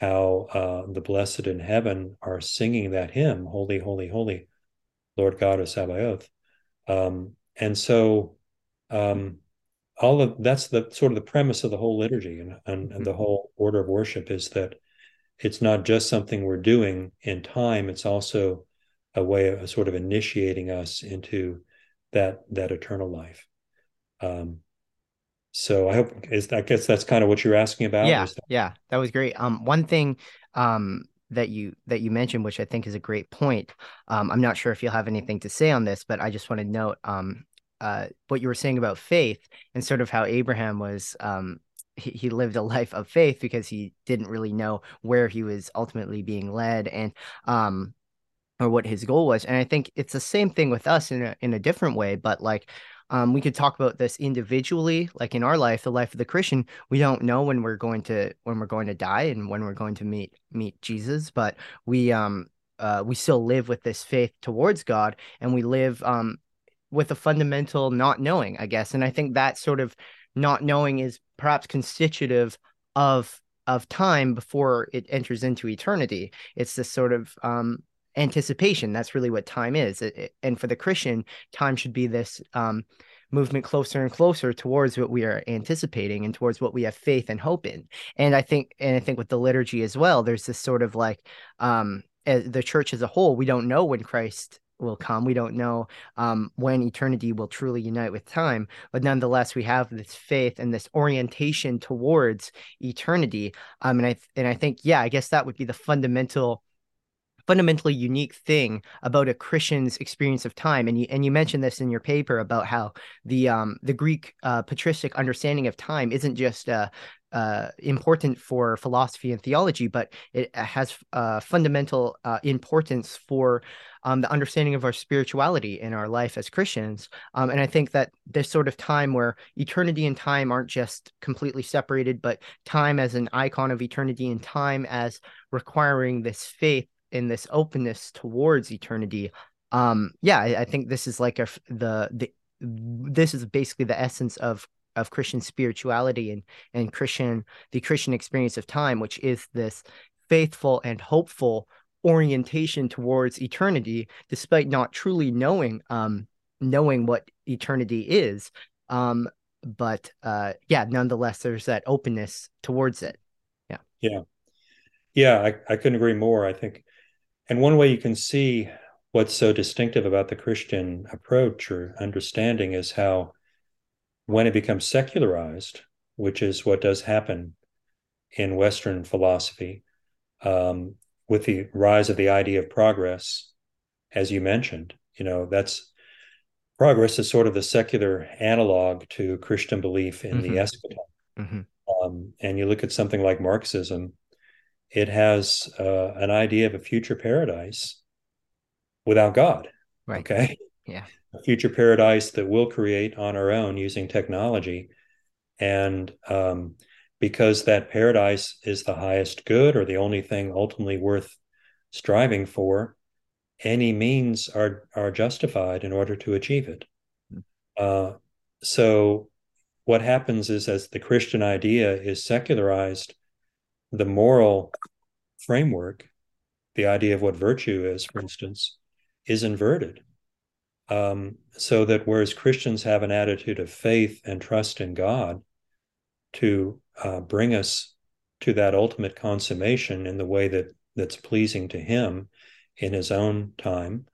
How uh, the blessed in heaven are singing that hymn, Holy, Holy, Holy, Lord God of Sabaoth. Um, and so um, all of that's the sort of the premise of the whole liturgy and, and, and the mm-hmm. whole order of worship is that it's not just something we're doing in time, it's also a way of sort of initiating us into that that eternal life. Um, so I hope is I guess that's kind of what you're asking about. Yeah, that- yeah, that was great. Um, one thing um that you that you mentioned, which I think is a great point. Um, I'm not sure if you'll have anything to say on this, but I just want to note um uh what you were saying about faith and sort of how Abraham was um he, he lived a life of faith because he didn't really know where he was ultimately being led and um or what his goal was and i think it's the same thing with us in a, in a different way but like um, we could talk about this individually, like in our life, the life of the Christian. We don't know when we're going to when we're going to die and when we're going to meet meet Jesus, but we um uh, we still live with this faith towards God, and we live um with a fundamental not knowing, I guess. And I think that sort of not knowing is perhaps constitutive of of time before it enters into eternity. It's this sort of um, anticipation. That's really what time is. It, it, and for the Christian, time should be this um, movement closer and closer towards what we are anticipating and towards what we have faith and hope in. And I think, and I think with the liturgy as well, there's this sort of like um, the church as a whole, we don't know when Christ will come. We don't know um, when eternity will truly unite with time, but nonetheless, we have this faith and this orientation towards eternity. Um, and I and I think, yeah, I guess that would be the fundamental fundamentally unique thing about a Christian's experience of time. And you and you mentioned this in your paper about how the um, the Greek uh, patristic understanding of time isn't just uh, uh, important for philosophy and theology, but it has uh, fundamental uh, importance for um, the understanding of our spirituality in our life as Christians. Um, and I think that this sort of time where eternity and time aren't just completely separated, but time as an icon of eternity and time as requiring this faith in this openness towards eternity um yeah I, I, think this is like a the the this is basically the essence of of christian spirituality and and christian the christian experience of time which is this faithful and hopeful orientation towards eternity despite not truly knowing um knowing what eternity is. Um but uh yeah nonetheless there's that openness towards it. Yeah. Yeah. Yeah i, I couldn't agree more i think. And one way you can see what's so distinctive about the Christian approach or understanding is how, when it becomes secularized, which is what does happen in Western philosophy, um, with the rise of the idea of progress, as you mentioned, you know, that's progress is sort of the secular analog to Christian belief in mm-hmm. the eschaton. Mm-hmm. Um, and you look at something like Marxism, it has uh, an idea of a future paradise without God. Right. Okay. Yeah. A future paradise that we'll create on our own using technology. And um, because that paradise is the highest good or the only thing ultimately worth striving for, any means are are justified in order to achieve it. Hmm. Uh, so, what happens is, as the Christian idea is secularized, the moral framework, the idea of what virtue is, for instance, is inverted. Um, so that whereas Christians have an attitude of faith and trust in God to uh, bring us to that ultimate consummation in the way that that's pleasing to Him in His own time,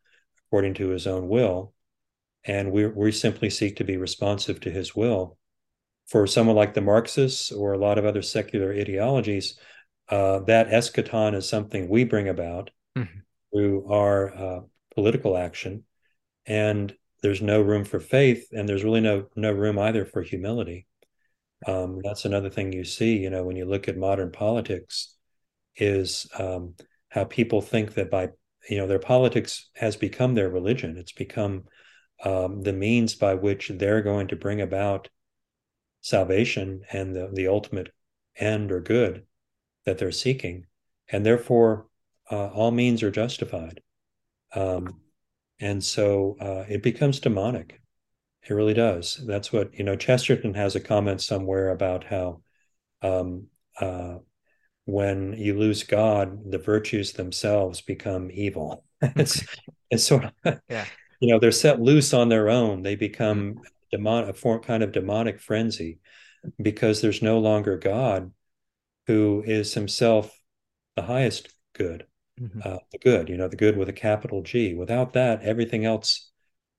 according to His own will, and we we simply seek to be responsive to His will for someone like the Marxists or a lot of other secular ideologies, uh, that eschaton is something we bring about mm-hmm. through our uh, political action, and there's no room for faith, and there's really no no room either for humility. Um, that's another thing you see, you know, when you look at modern politics, is um, how people think that by you know their politics has become their religion. It's become um, the means by which they're going to bring about salvation and the, the ultimate end or good that they're seeking. And therefore, uh, all means are justified. Um, and so uh, it becomes demonic. It really does. That's what, you know, Chesterton has a comment somewhere about how um, uh, when you lose God, the virtues themselves become evil. it's, it's sort of, yeah. you know, they're set loose on their own. They become demon, a form kind of demonic frenzy because there's no longer God who is himself the highest good, mm-hmm. uh, the good, you know, the good with a capital G. Without that, everything else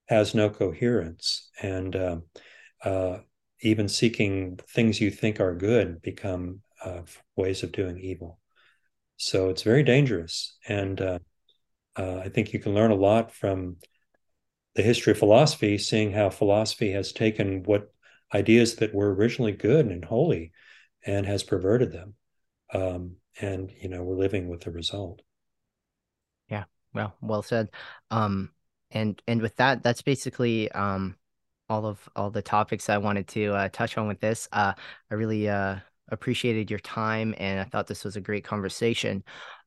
has no coherence. And uh, uh, even seeking things you think are good become uh, ways of doing evil. So it's very dangerous. And uh, uh, I think you can learn a lot from the history of philosophy, seeing how philosophy has taken what ideas that were originally good and holy and has perverted them. Um, and, you know, we're living with the result. Well, well said. Um, and, and with that, that's basically, um, all of all the topics I wanted to uh, touch on with this. Uh, I really uh, appreciated your time, and I thought this was a great conversation.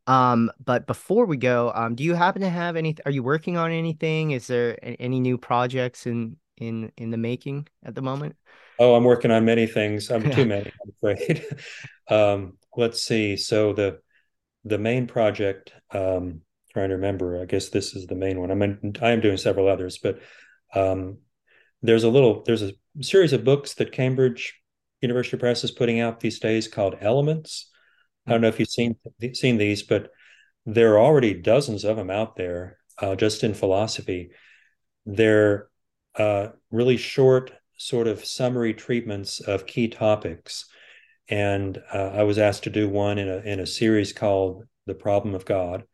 Um, but before we go, um, do you happen to have any? Are you working on anything? Is there any new projects in in in the making at the moment? Oh, I'm working on many things. I'm too many, I'm afraid. um, let's see. So the the main project, um, trying to remember. I guess this is the main one. I'm in, I am doing several others, but um, there's a little there's a series of books that Cambridge University Press is putting out these days called Elements. I don't know if you've seen seen these, but there are already dozens of them out there uh, just in philosophy. They're uh, really short, sort of summary treatments of key topics. And uh, I was asked to do one in a in a series called "The Problem of God,"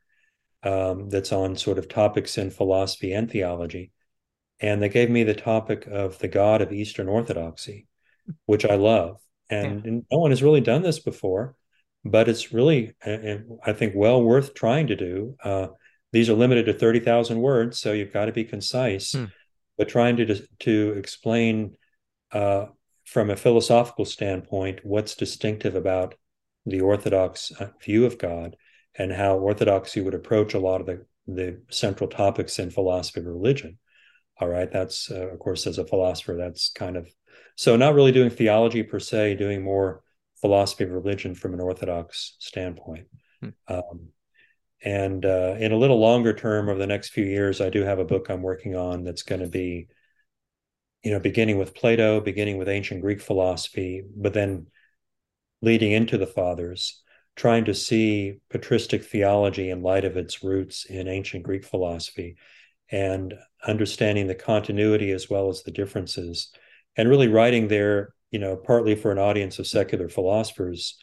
um, that's on sort of topics in philosophy and theology. And they gave me the topic of the God of Eastern Orthodoxy, which I love. And, yeah. and no one has really done this before, but it's really, I think, well worth trying to do. Uh, these are limited to 30,000 words, so you've got to be concise. Hmm. But trying to to explain uh, from a philosophical standpoint what's distinctive about the Orthodox uh, view of God and how Orthodoxy would approach a lot of the, the central topics in philosophy of religion. All right, that's uh, of course as a philosopher, that's kind of so not really doing theology per se, doing more philosophy of religion from an Orthodox standpoint. Hmm. Um, and uh, in a little longer term, over the next few years, I do have a book I'm working on that's going to be, you know, beginning with Plato, beginning with ancient Greek philosophy, but then leading into the fathers trying to see patristic theology in light of its roots in ancient Greek philosophy and understanding the continuity as well as the differences and really writing there you know partly for an audience of secular philosophers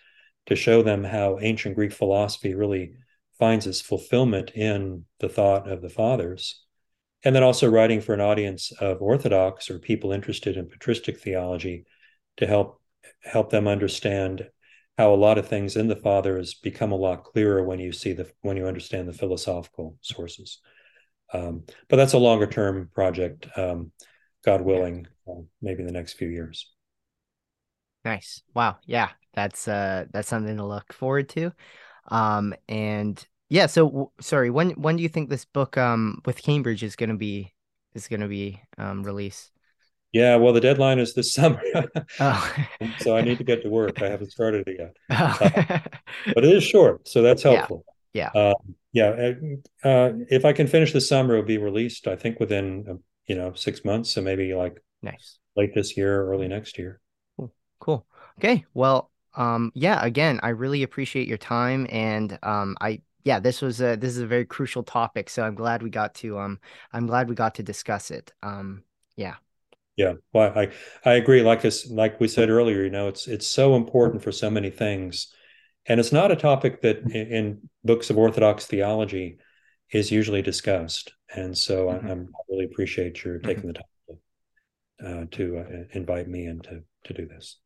to show them how ancient greek philosophy really finds its fulfillment in the thought of the fathers. And then also writing for an audience of orthodox or people interested in patristic theology to help help them understand how a lot of things in the fathers become a lot clearer when you see the when you understand the philosophical sources. Um, but that's a longer term project, um, God willing, uh, maybe in the next few years. Nice. Wow. Yeah, that's uh that's something to look forward to. Um, and yeah, so sorry, when when do you think this book um with Cambridge is going to be is going to be um released? Yeah, well, the deadline is this summer, oh. so I need to get to work. I haven't started it yet, oh. uh, but it is short, so that's helpful. Yeah, yeah. Uh, yeah. Uh, if I can finish this summer, it'll be released. I think within uh, you know six months, so maybe like nice late this year, early next year. Cool. Cool. Okay. Well, um, yeah. Again, I really appreciate your time, and um, I yeah, this was a this is a very crucial topic. So I'm glad we got to um, I'm glad we got to discuss it. Um, yeah. Yeah, well, I I agree. Like us, like we said earlier, you know, it's it's so important for so many things, and it's not a topic that in, in books of Orthodox theology is usually discussed. And so mm-hmm. I, I, really appreciate your taking mm-hmm. the time to, uh, to uh, invite me and to to do this.